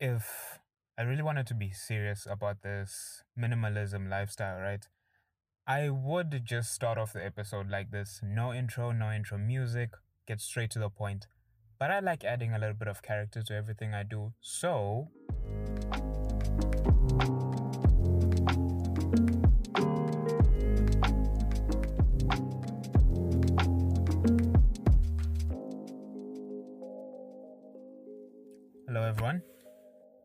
if I really wanted to be serious about this minimalism lifestyle, right? I would just start off the episode like this no intro, no intro music, get straight to the point. But I like adding a little bit of character to everything I do. So. Hello, everyone.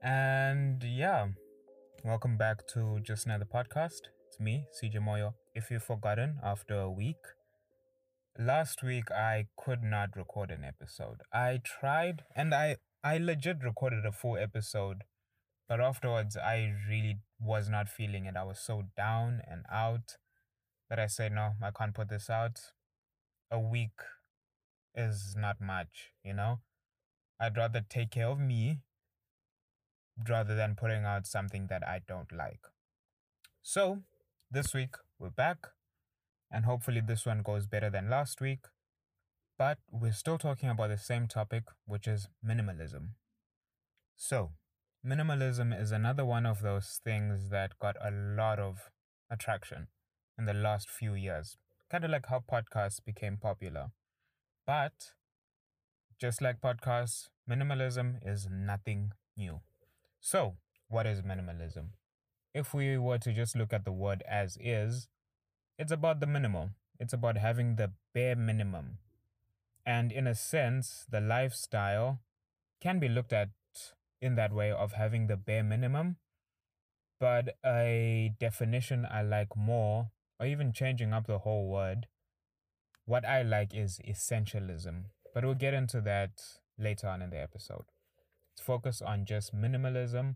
And yeah, welcome back to Just Another Podcast. It's me, CJ Moyo. If you've forgotten, after a week, last week I could not record an episode. I tried and I, I legit recorded a full episode, but afterwards I really was not feeling it. I was so down and out that I said, no, I can't put this out. A week is not much, you know? I'd rather take care of me rather than putting out something that I don't like. So, this week we're back, and hopefully, this one goes better than last week. But we're still talking about the same topic, which is minimalism. So, minimalism is another one of those things that got a lot of attraction in the last few years, kind of like how podcasts became popular. But just like podcasts, minimalism is nothing new. So, what is minimalism? If we were to just look at the word as is, it's about the minimum. It's about having the bare minimum. And in a sense, the lifestyle can be looked at in that way of having the bare minimum. But a definition I like more, or even changing up the whole word, what I like is essentialism. But we'll get into that later on in the episode. Let's focus on just minimalism.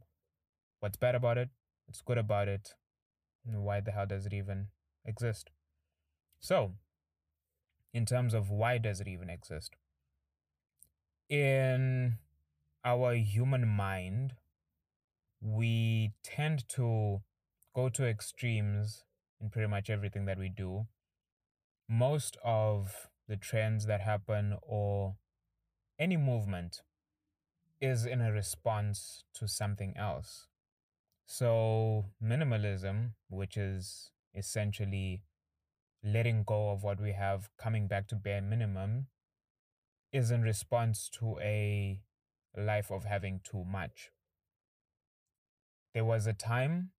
What's bad about it? What's good about it? And why the hell does it even exist? So, in terms of why does it even exist? In our human mind, we tend to go to extremes in pretty much everything that we do. Most of the trends that happen or any movement is in a response to something else. So, minimalism, which is essentially letting go of what we have, coming back to bare minimum, is in response to a life of having too much. There was a time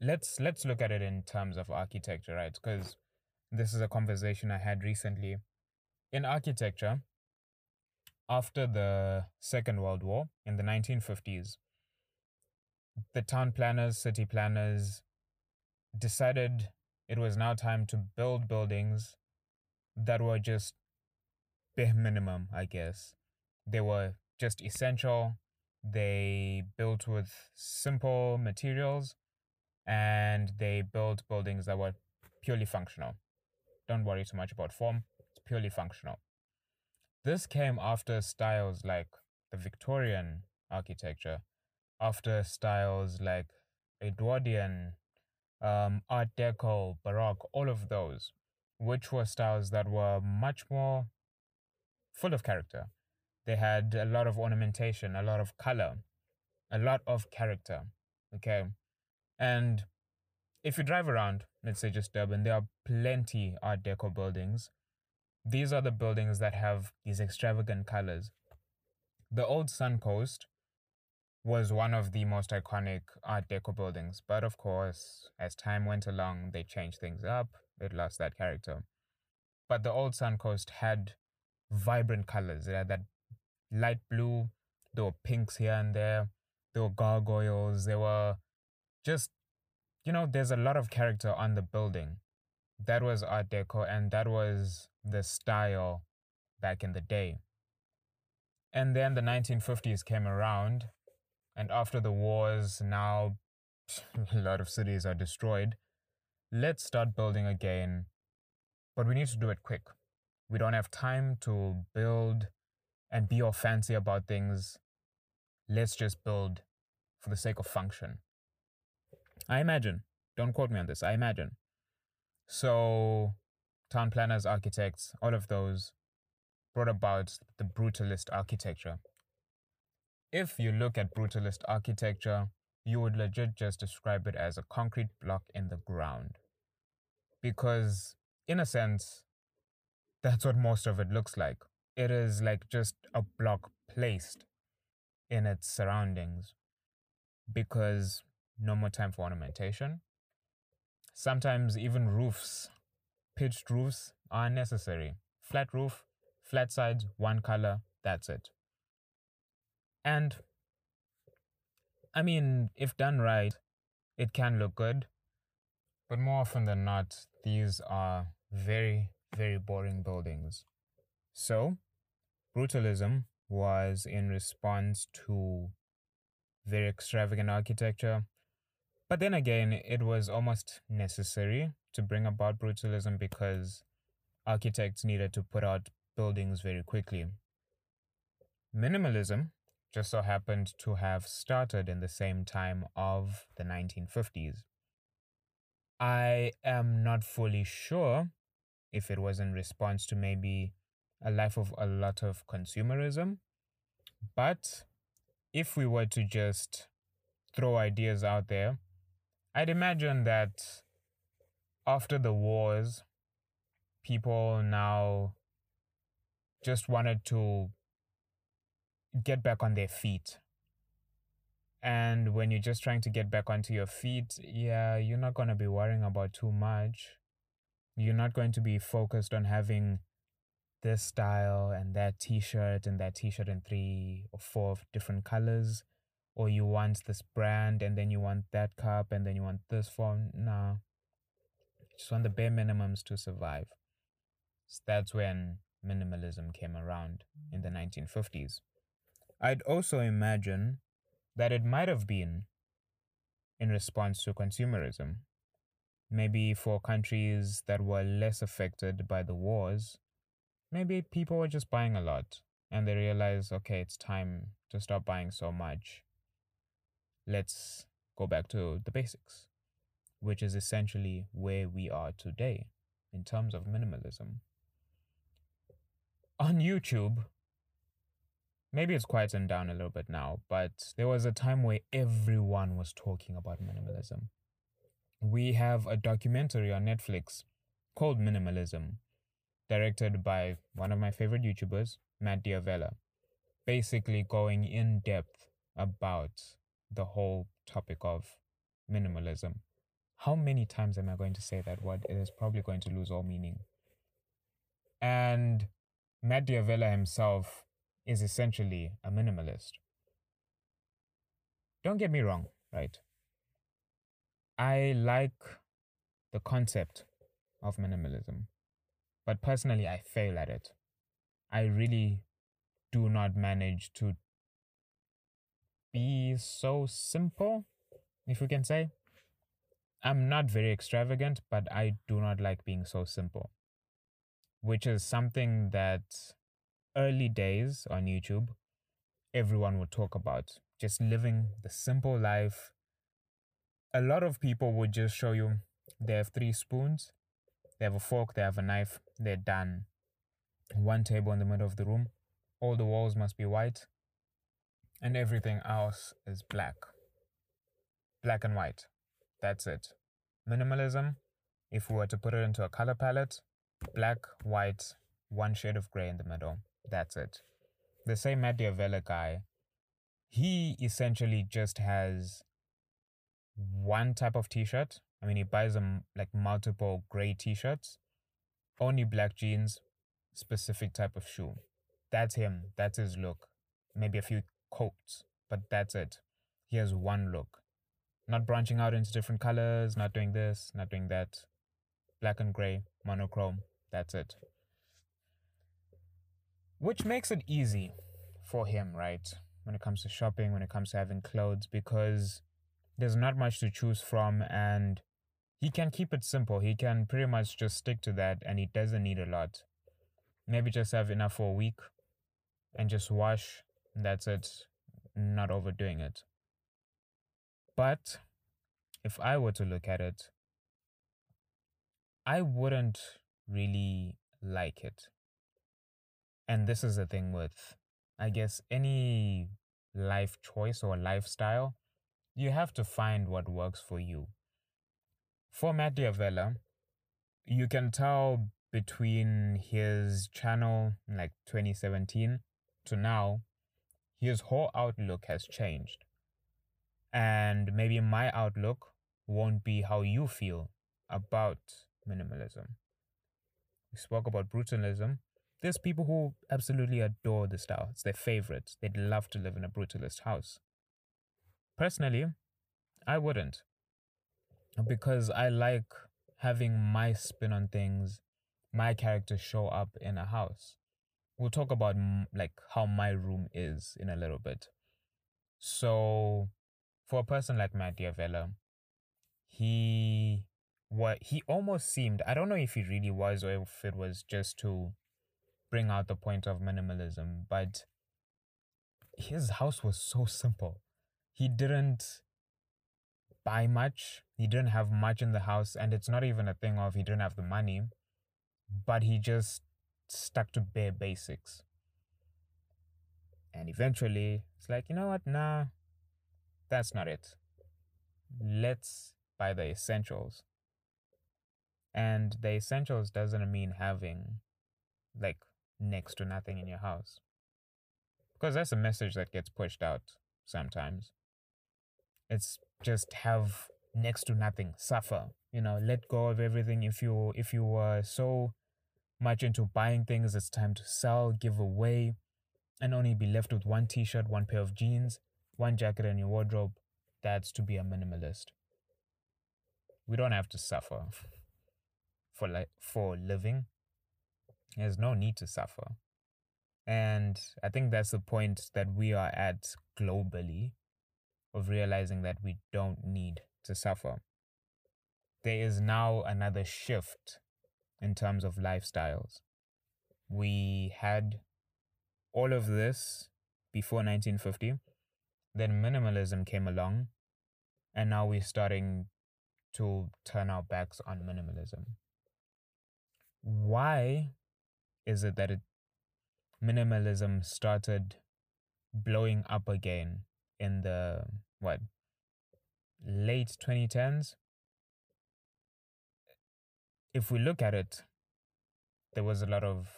let's let's look at it in terms of architecture, right? Because this is a conversation I had recently. In architecture, after the Second World War in the 1950s, the town planners, city planners decided it was now time to build buildings that were just bare minimum, I guess. They were just essential. They built with simple materials and they built buildings that were purely functional. Don't worry too much about form, it's purely functional. This came after styles like the Victorian architecture, after styles like Edwardian, um, Art Deco, Baroque, all of those, which were styles that were much more full of character. They had a lot of ornamentation, a lot of color, a lot of character. Okay. And if you drive around, let's say just Durban, there are plenty Art Deco buildings these are the buildings that have these extravagant colors. The old Suncoast was one of the most iconic Art Deco buildings, but of course, as time went along, they changed things up. It lost that character. But the old Suncoast had vibrant colors. It had that light blue, there were pinks here and there, there were gargoyles, there were just, you know, there's a lot of character on the building. That was Art Deco, and that was the style back in the day. And then the 1950s came around, and after the wars, now a lot of cities are destroyed. Let's start building again, but we need to do it quick. We don't have time to build and be all fancy about things. Let's just build for the sake of function. I imagine, don't quote me on this, I imagine. So town planners, architects, all of those brought about the brutalist architecture. if you look at brutalist architecture, you would legit just describe it as a concrete block in the ground. Because, in a sense, that's what most of it looks like. It is like just a block placed in its surroundings because no more time for ornamentation. Sometimes even roofs, pitched roofs, are necessary. Flat roof, flat sides, one color, that's it. And I mean, if done right, it can look good. But more often than not, these are very, very boring buildings. So, brutalism was in response to very extravagant architecture. But then again, it was almost necessary to bring about brutalism because architects needed to put out buildings very quickly. Minimalism just so happened to have started in the same time of the 1950s. I am not fully sure if it was in response to maybe a life of a lot of consumerism, but if we were to just throw ideas out there, I'd imagine that after the wars, people now just wanted to get back on their feet. And when you're just trying to get back onto your feet, yeah, you're not going to be worrying about too much. You're not going to be focused on having this style and that t shirt and that t shirt in three or four different colors. Or you want this brand and then you want that cup and then you want this phone. Nah. Just want the bare minimums to survive. So that's when minimalism came around in the 1950s. I'd also imagine that it might have been in response to consumerism. Maybe for countries that were less affected by the wars, maybe people were just buying a lot and they realized, okay, it's time to stop buying so much. Let's go back to the basics, which is essentially where we are today in terms of minimalism. On YouTube, maybe it's quietened down a little bit now, but there was a time where everyone was talking about minimalism. We have a documentary on Netflix called Minimalism, directed by one of my favorite YouTubers, Matt D'Avella, basically going in depth about the whole topic of minimalism. How many times am I going to say that word? It is probably going to lose all meaning. And Matt D'Avella himself is essentially a minimalist. Don't get me wrong, right? I like the concept of minimalism, but personally, I fail at it. I really do not manage to be so simple, if we can say. I'm not very extravagant, but I do not like being so simple, which is something that early days on YouTube, everyone would talk about just living the simple life. A lot of people would just show you they have three spoons, they have a fork, they have a knife, they're done. One table in the middle of the room, all the walls must be white, and everything else is black. Black and white. That's it. Minimalism, if we were to put it into a color palette, black, white, one shade of gray in the middle. That's it. The same Matt D'Avella guy, he essentially just has one type of t-shirt. I mean, he buys them like multiple gray t-shirts, only black jeans, specific type of shoe. That's him. That's his look. Maybe a few coats, but that's it. He has one look. Not branching out into different colors, not doing this, not doing that. Black and gray, monochrome. That's it which makes it easy for him, right? When it comes to shopping, when it comes to having clothes, because there's not much to choose from and he can keep it simple. He can pretty much just stick to that and he doesn't need a lot. Maybe just have enough for a week and just wash. That's it. Not overdoing it. But if I were to look at it, I wouldn't really like it and this is the thing with, I guess, any life choice or lifestyle, you have to find what works for you. For Matt D'Avella, you can tell between his channel like 2017 to now, his whole outlook has changed. And maybe my outlook won't be how you feel about minimalism. We spoke about brutalism. There's people who absolutely adore the style. It's their favorite. They'd love to live in a brutalist house. Personally, I wouldn't. Because I like having my spin on things, my character show up in a house. We'll talk about like how my room is in a little bit. So, for a person like Matt D'Avella, he what he almost seemed i don't know if he really was or if it was just to bring out the point of minimalism but his house was so simple he didn't buy much he didn't have much in the house and it's not even a thing of he didn't have the money but he just stuck to bare basics and eventually it's like you know what nah that's not it let's buy the essentials and the essentials doesn't mean having like next to nothing in your house. Because that's a message that gets pushed out sometimes. It's just have next to nothing, suffer, you know, let go of everything. If you if you were so much into buying things, it's time to sell, give away, and only be left with one t-shirt, one pair of jeans, one jacket in your wardrobe. That's to be a minimalist. We don't have to suffer for like for living. There's no need to suffer. And I think that's the point that we are at globally of realizing that we don't need to suffer. There is now another shift in terms of lifestyles. We had all of this before 1950, then minimalism came along, and now we're starting to turn our backs on minimalism why is it that it, minimalism started blowing up again in the what late 2010s if we look at it there was a lot of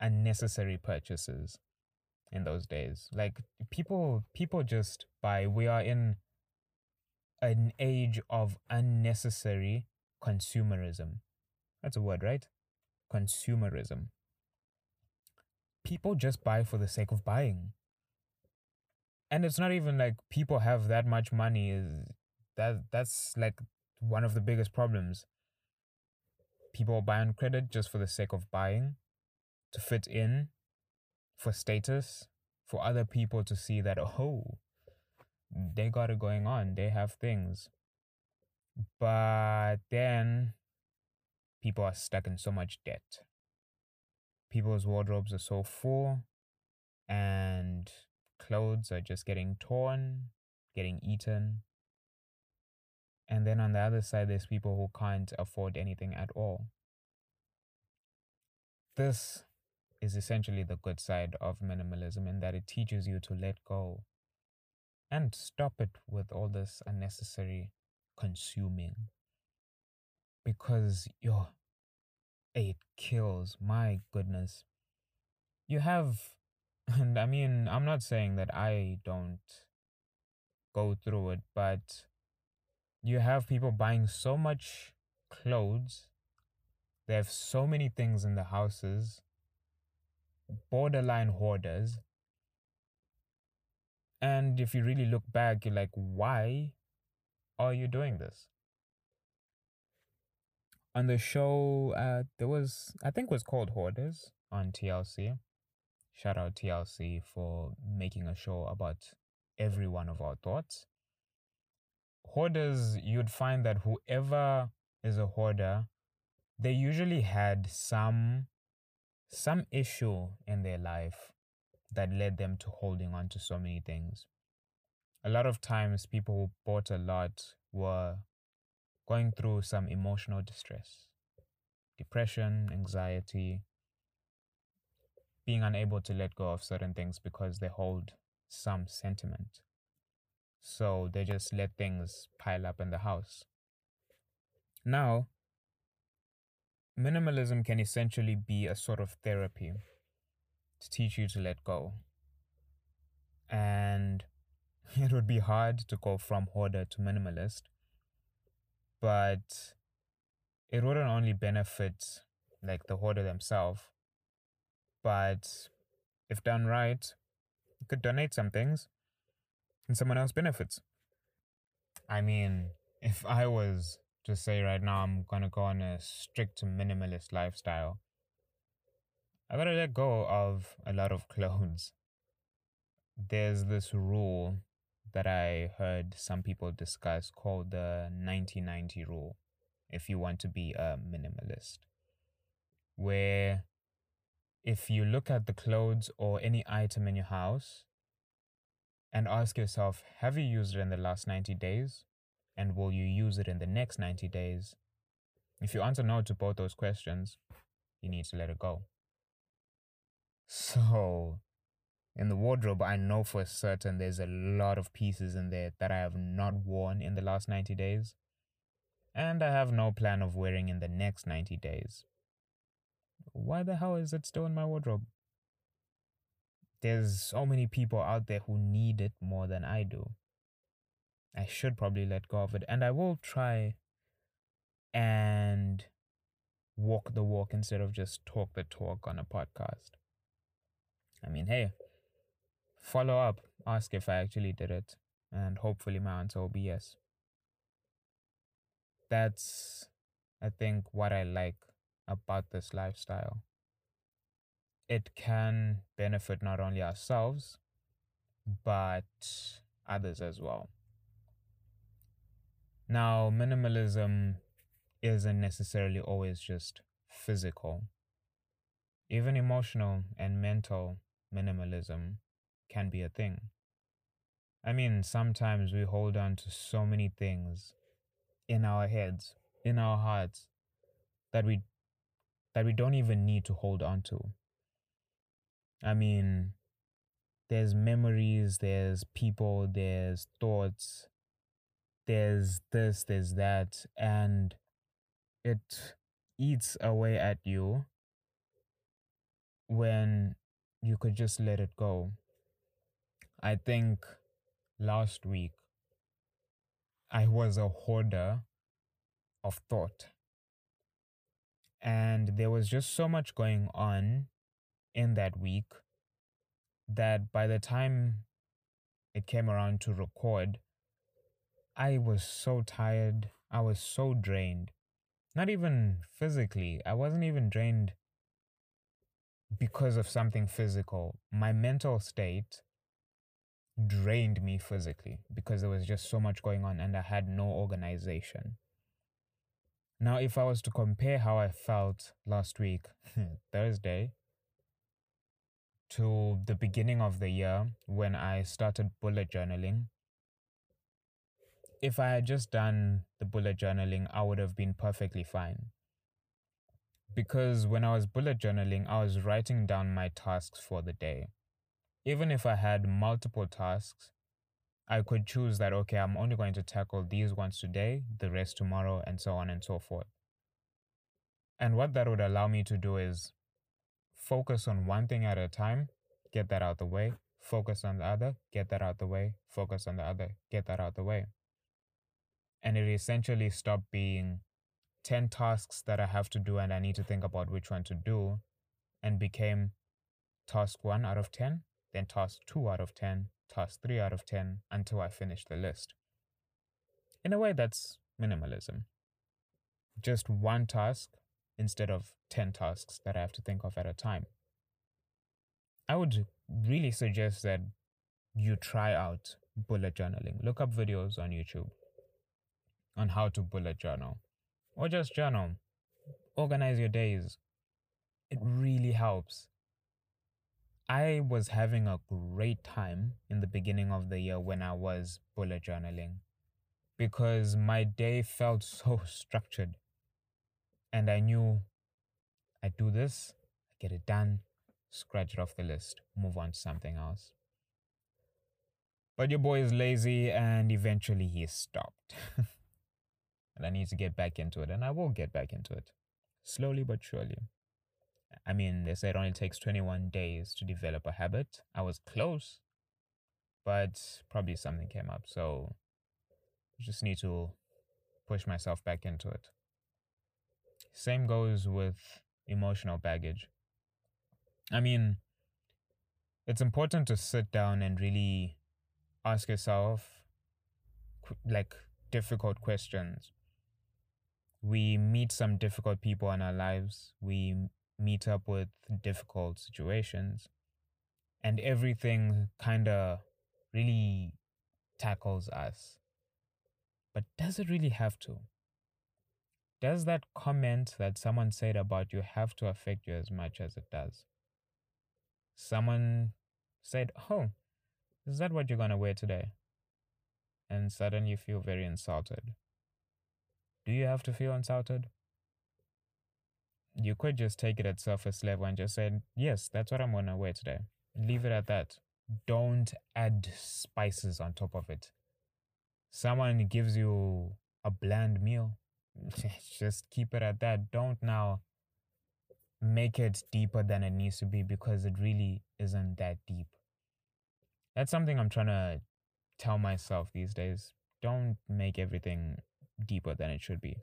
unnecessary purchases in those days like people people just buy we are in an age of unnecessary consumerism that's a word, right? Consumerism. People just buy for the sake of buying. And it's not even like people have that much money is that that's like one of the biggest problems. People buy on credit just for the sake of buying, to fit in, for status, for other people to see that, oh, they got it going on, they have things. But then people are stuck in so much debt. People's wardrobes are so full, and clothes are just getting torn, getting eaten. And then on the other side, there's people who can't afford anything at all. This is essentially the good side of minimalism in that it teaches you to let go and stop it with all this unnecessary consuming because yo, it kills. My goodness. You have, and I mean, I'm not saying that I don't go through it, but you have people buying so much clothes. They have so many things in the houses, borderline hoarders. And if you really look back, you're like, why are you doing this? on the show, uh, there was I think it was called Hoarders on TLC. Shout out TLC for making a show about every one of our thoughts. Hoarders, you'd find that whoever is a hoarder, they usually had some some issue in their life that led them to holding on to so many things. A lot of times, people who bought a lot were going through some emotional distress, depression, anxiety, being unable to let go of certain things because they hold some sentiment. So they just let things pile up in the house. Now, minimalism can essentially be a sort of therapy to teach you to let go. And it would be hard to go from hoarder to minimalist, but it wouldn't only benefit like the hoarder themselves, but if done right, you could donate some things and someone else benefits. I mean, if I was to say right now I'm gonna go on a strict minimalist lifestyle, I gotta let go of a lot of clothes. There's this rule that I heard some people discuss called the 90 rule if you want to be a minimalist, where if you look at the clothes or any item in your house and ask yourself, have you used it in the last 90 days? And will you use it in the next 90 days? If you answer no to both those questions, you need to let it go. So, in the wardrobe, I know for certain there's a lot of pieces in there that I have not worn in the last 90 days, and I have no plan of wearing in the next 90 days. Why the hell is it still in my wardrobe? There's so many people out there who need it more than I do. I should probably let go of it, and I will try and walk the walk instead of just talk the talk on a podcast. I mean, hey, follow up, ask if I actually did it, and hopefully my answer will be yes. That's, I think, what I like about this lifestyle. It can benefit not only ourselves, but others as well. Now, minimalism isn't necessarily always just physical, even emotional and mental minimalism can be a thing. I mean, sometimes we hold on to so many things in our heads, in our hearts, that we that we don't even need to hold on to. I mean, there's memories, there's people, there's thoughts, there's this, there's that, and it eats away at you when you could just let it go. I think last week I was a hoarder of thought. And there was just so much going on in that week that by the time it came around to record, I was so tired. I was so drained. Not even physically. I wasn't even drained because of something physical. My mental state drained me physically because there was just so much going on and I had no organization. Now, if I was to compare how I felt last week, Thursday, to the beginning of the year when I started bullet journaling, if I had just done the bullet journaling, I would have been perfectly fine because when I was bullet journaling, I was writing down my tasks for the day. Even if I had multiple tasks, I could choose that, okay, I'm only going to tackle these ones today, the rest tomorrow, and so on and so forth. And what that would allow me to do is focus on one thing at a time, get that out the way, focus on the other, get that out the way, focus on the other, get that out the way. And it essentially stopped being 10 tasks that I have to do and I need to think about which one to do and became task 1 out of 10, then task 2 out of 10, task 3 out of 10 until I finish the list. In a way, that's minimalism. Just one task instead of 10 tasks that I have to think of at a time. I would really suggest that you try out bullet journaling. Look up videos on YouTube on how to bullet journal or just journal. Organize your days. It really helps. I was having a great time in the beginning of the year when I was bullet journaling because my day felt so structured. And I knew I do this, I get it done, scratch it off the list, move on to something else. But your boy is lazy and eventually he stopped. and I need to get back into it, and I will get back into it. Slowly but surely. I mean, they say it only takes 21 days to develop a habit. I was close, but probably something came up. So I just need to push myself back into it. Same goes with emotional baggage. I mean, it's important to sit down and really ask yourself like difficult questions. We meet some difficult people in our lives. We meet up with difficult situations. And everything kind of really tackles us. But does it really have to? Does that comment that someone said about you have to affect you as much as it does? Someone said, Oh, is that what you're going to wear today? And suddenly you feel very insulted. Do you have to feel insulted? You could just take it at surface level and just say, Yes, that's what I'm going to wear today. Leave it at that. Don't add spices on top of it. Someone gives you a bland meal, just keep it at that. Don't now make it deeper than it needs to be because it really isn't that deep. That's something I'm trying to tell myself these days. Don't make everything deeper than it should be.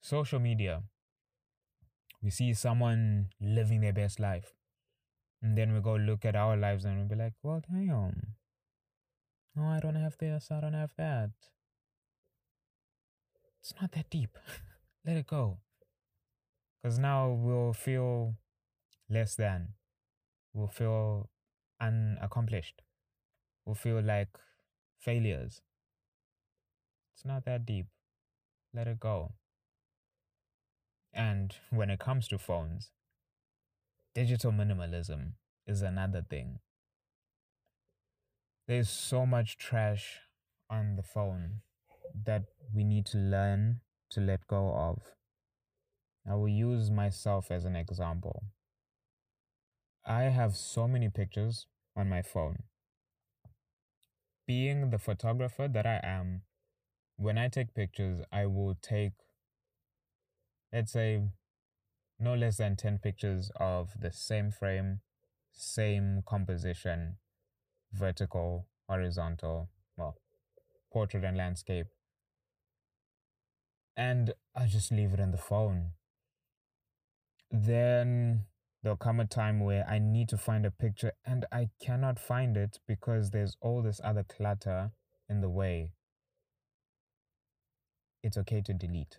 Social media. We see someone living their best life. And then we go look at our lives and we'll be like, well, damn. No, I don't have this, I don't have that. It's not that deep. Let it go. Because now we'll feel less than. We'll feel unaccomplished. We'll feel like failures. It's not that deep. Let it go. And when it comes to phones, digital minimalism is another thing. There's so much trash on the phone that we need to learn to let go of. I will use myself as an example. I have so many pictures on my phone. Being the photographer that I am, when I take pictures, I will take, let's say, no less than 10 pictures of the same frame, same composition, vertical, horizontal, well, portrait and landscape. And I just leave it in the phone. Then there'll come a time where I need to find a picture and I cannot find it because there's all this other clutter in the way. It's okay to delete.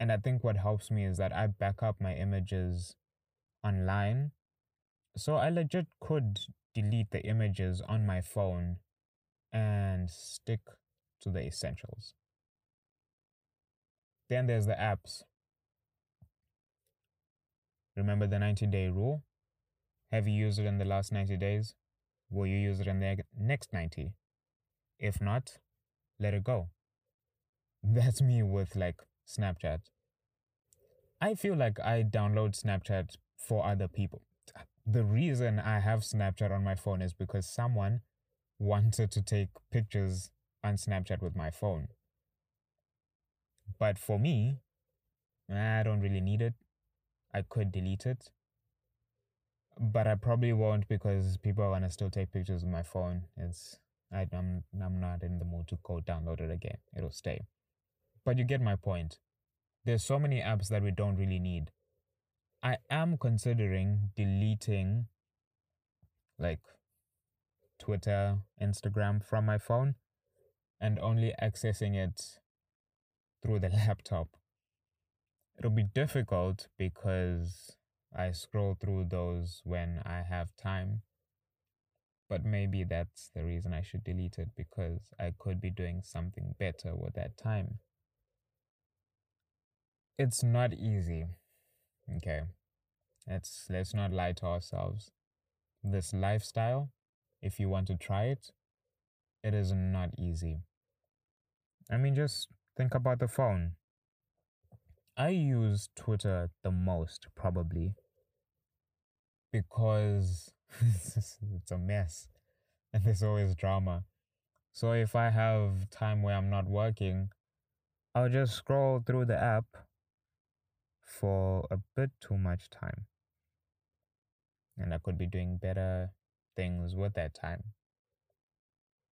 And I think what helps me is that I back up my images online. So I legit could delete the images on my phone and stick to the essentials. Then there's the apps. Remember the 90 day rule? Have you used it in the last 90 days? Will you use it in the next 90? If not, let it go. That's me with like Snapchat. I feel like I download Snapchat for other people. The reason I have Snapchat on my phone is because someone wanted to take pictures on Snapchat with my phone. But for me, I don't really need it. I could delete it. But I probably won't because people are gonna still take pictures with my phone. It's I, I'm I'm not in the mood to go download it again. It'll stay. But you get my point. There's so many apps that we don't really need. I am considering deleting like Twitter, Instagram from my phone and only accessing it through the laptop. It'll be difficult because I scroll through those when I have time. But maybe that's the reason I should delete it because I could be doing something better with that time. It's not easy. Okay. Let's let's not lie to ourselves. This lifestyle, if you want to try it, it is not easy. I mean just think about the phone. I use Twitter the most, probably, because it's a mess. and there's always drama. So if I have time where I'm not working, I'll just scroll through the app for a bit too much time. And I could be doing better things with that time.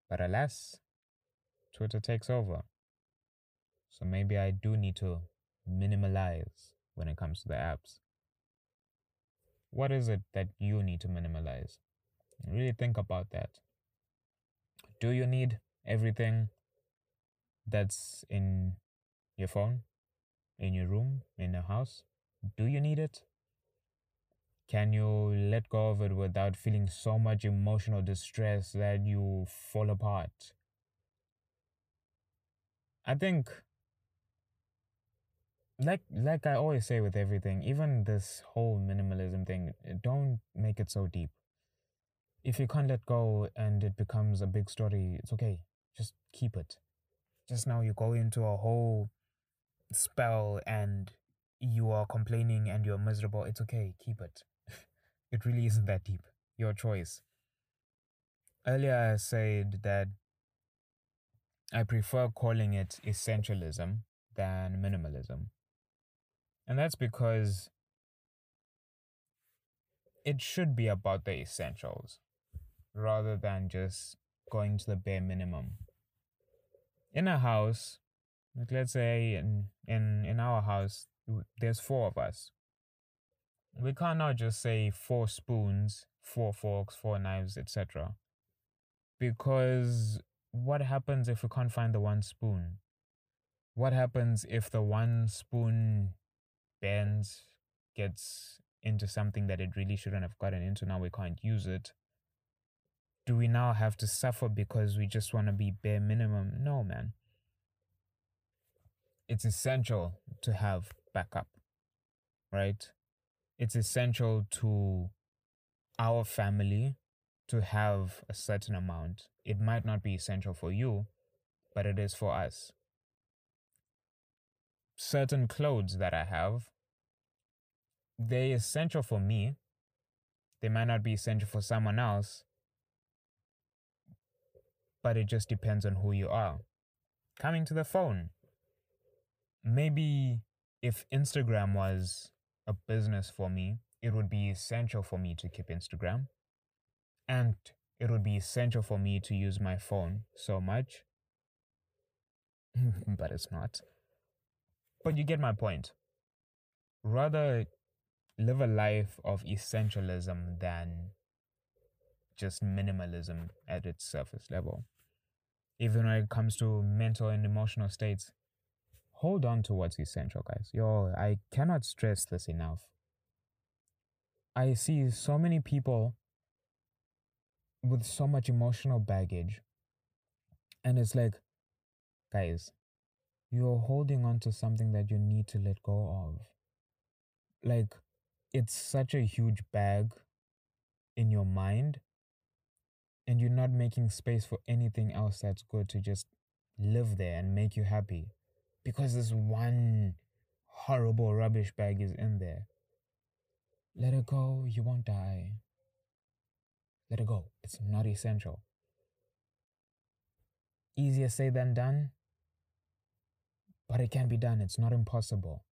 But alas, Twitter takes over. So maybe I do need to minimalize when it comes to the apps. What is it that you need to minimalize? Really think about that. Do you need everything that's in your phone, in your room, in your house? Do you need it? Can you let go of it without feeling so much emotional distress that you fall apart? I think like like I always say with everything, even this whole minimalism thing, don't make it so deep. If you can't let go and it becomes a big story, it's okay. Just keep it. Just now you go into a whole spell and you are complaining and you're miserable. It's okay. Keep it. it really isn't that deep. Your choice. Earlier I said that I prefer calling it essentialism than minimalism. And that's because it should be about the essentials rather than just going to the bare minimum. In a house, like let's say in, in, in our house, there's four of us. We cannot just say four spoons, four forks, four knives, etc. Because what happens if we can't find the one spoon? What happens if the one spoon bends, gets into something that it really shouldn't have gotten into? Now we can't use it. Do we now have to suffer because we just want to be bare minimum? No, man. It's essential to have backup, right? It's essential to our family to have a certain amount. It might not be essential for you, but it is for us. Certain clothes that I have, they're essential for me. They might not be essential for someone else, but it just depends on who you are. Coming to the phone, maybe if Instagram was a business for me, it would be essential for me to keep Instagram and it would be essential for me to use my phone so much. but it's not. But you get my point. Rather live a life of essentialism than just minimalism at its surface level. Even when it comes to mental and emotional states, hold on to what's essential, guys. Yo, I cannot stress this enough. I see so many people with so much emotional baggage. And it's like, guys, you're holding on to something that you need to let go of. Like, it's such a huge bag in your mind, and you're not making space for anything else that's good to just live there and make you happy because this one horrible rubbish bag is in there. Let it go, you won't die. Let it go. It's not essential. Easier said than done, but it can be done. It's not impossible.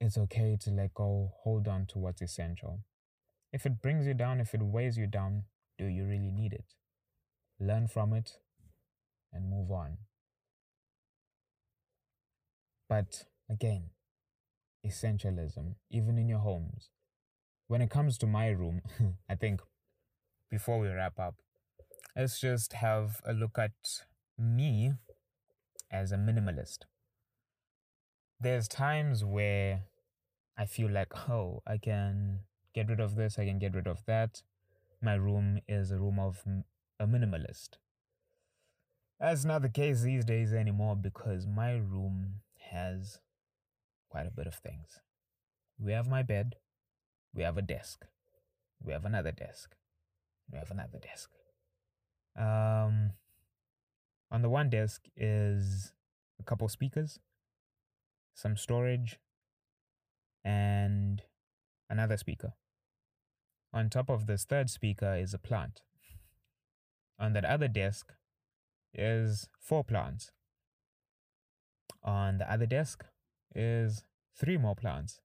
It's okay to let go, hold on to what's essential. If it brings you down, if it weighs you down, do you really need it? Learn from it and move on. But again, essentialism, even in your homes. When it comes to my room, I think before we wrap up, let's just have a look at me as a minimalist. There's times where I feel like, oh, I can get rid of this, I can get rid of that. My room is a room of a minimalist. That's not the case these days anymore because my room has quite a bit of things. We have my bed, we have a desk, we have another desk, we have another desk. Um, on the one desk is a couple speakers, some storage, and another speaker. On top of this third speaker is a plant. On that other desk is four plants. On the other desk is three more plants.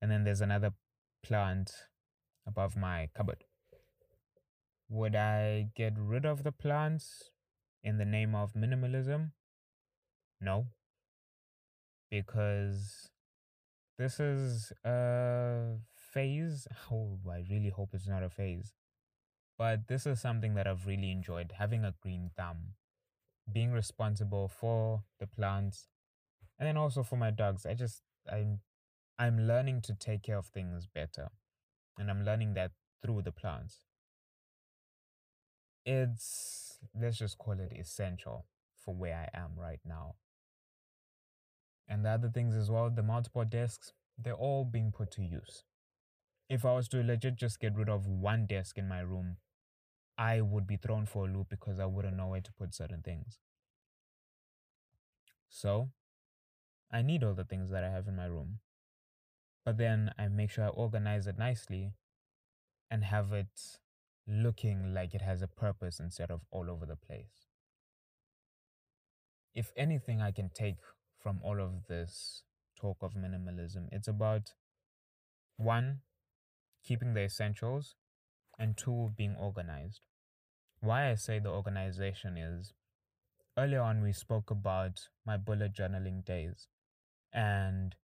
And then there's another plant above my cupboard. Would I get rid of the plants in the name of minimalism? No. Because this is a phase. Oh, I really hope it's not a phase. But this is something that I've really enjoyed having a green thumb, being responsible for the plants, and then also for my dogs. I just, I'm, I'm learning to take care of things better. And I'm learning that through the plants it's let's just call it essential for where I am right now. And the other things as well, the multiple desks, they're all being put to use. If I was to legit just get rid of one desk in my room, I would be thrown for a loop because I wouldn't know where to put certain things. So, I need all the things that I have in my room. But then I make sure I organize it nicely and have it looking like it has a purpose instead of all over the place. If anything, I can take from all of this talk of minimalism, it's about one, keeping the essentials, and two, being organized. Why I say the organization is earlier on we spoke about my bullet journaling days and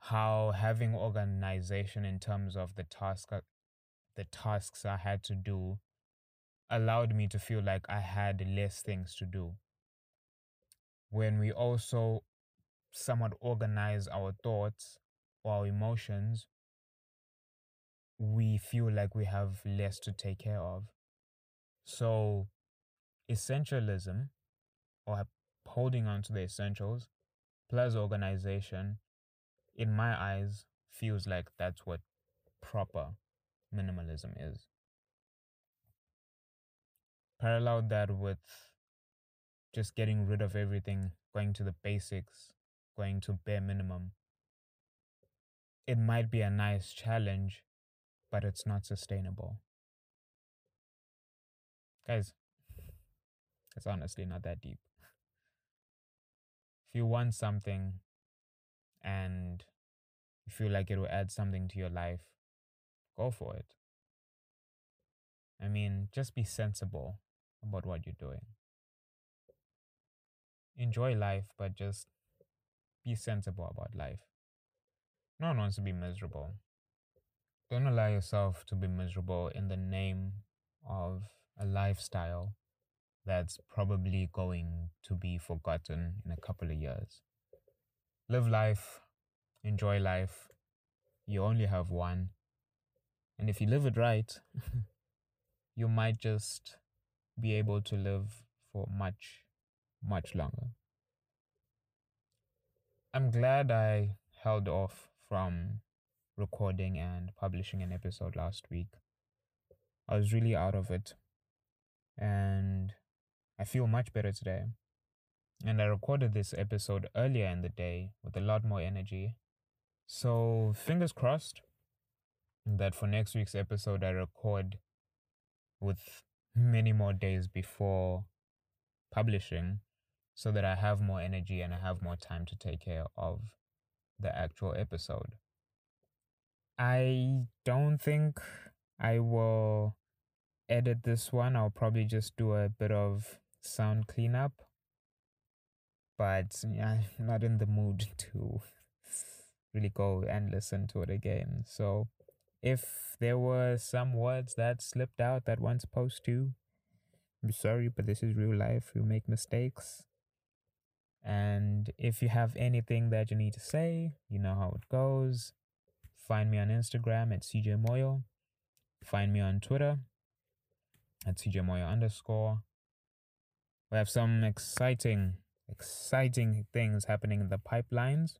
how having organization in terms of the task uh, the tasks I had to do allowed me to feel like I had less things to do. When we also somewhat organize our thoughts or our emotions, we feel like we have less to take care of. So, essentialism or holding on to the essentials plus organization, in my eyes, feels like that's what proper minimalism is. Parallel that with just getting rid of everything, going to the basics, going to bare minimum. It might be a nice challenge, but it's not sustainable. Guys, it's honestly not that deep. If you want something and you feel like it will add something to your life, go for it. I mean, just be sensible about what you're doing. Enjoy life, but just be sensible about life. No one wants to be miserable. Don't allow yourself to be miserable in the name of a lifestyle that's probably going to be forgotten in a couple of years. Live life, enjoy life. You only have one. And if you live it right, you might just be able to live for much, much longer. I'm glad I held off from recording and publishing an episode last week. I was really out of it. And I feel much better today. And I recorded this episode earlier in the day with a lot more energy. So, fingers crossed, that for next week's episode I record with many more days before publishing so that I have more energy and I have more time to take care of the actual episode. I don't think I will edit this one. I'll probably just do a bit of sound cleanup. But I'm not in the mood to really go and listen to it again. So if there were some words that slipped out that weren't supposed to, I'm sorry, but this is real life. You make mistakes. And if you have anything that you need to say, you know how it goes. Find me on Instagram at CJ Moyo. Find me on Twitter at CJ Moyo underscore. We have some exciting, exciting things happening in the pipelines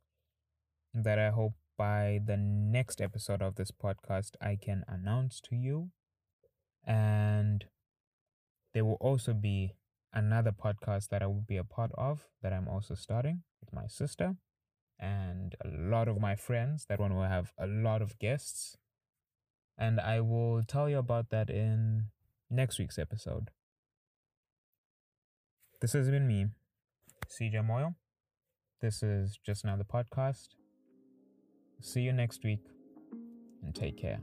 that I hope by the next episode of this podcast, I can announce to you. And there will also be another podcast that I will be a part of that I'm also starting with my sister and a lot of my friends. That one will have a lot of guests. And I will tell you about that in next week's episode. This has been me, CJ Moyo. This is just another podcast. See you next week and take care.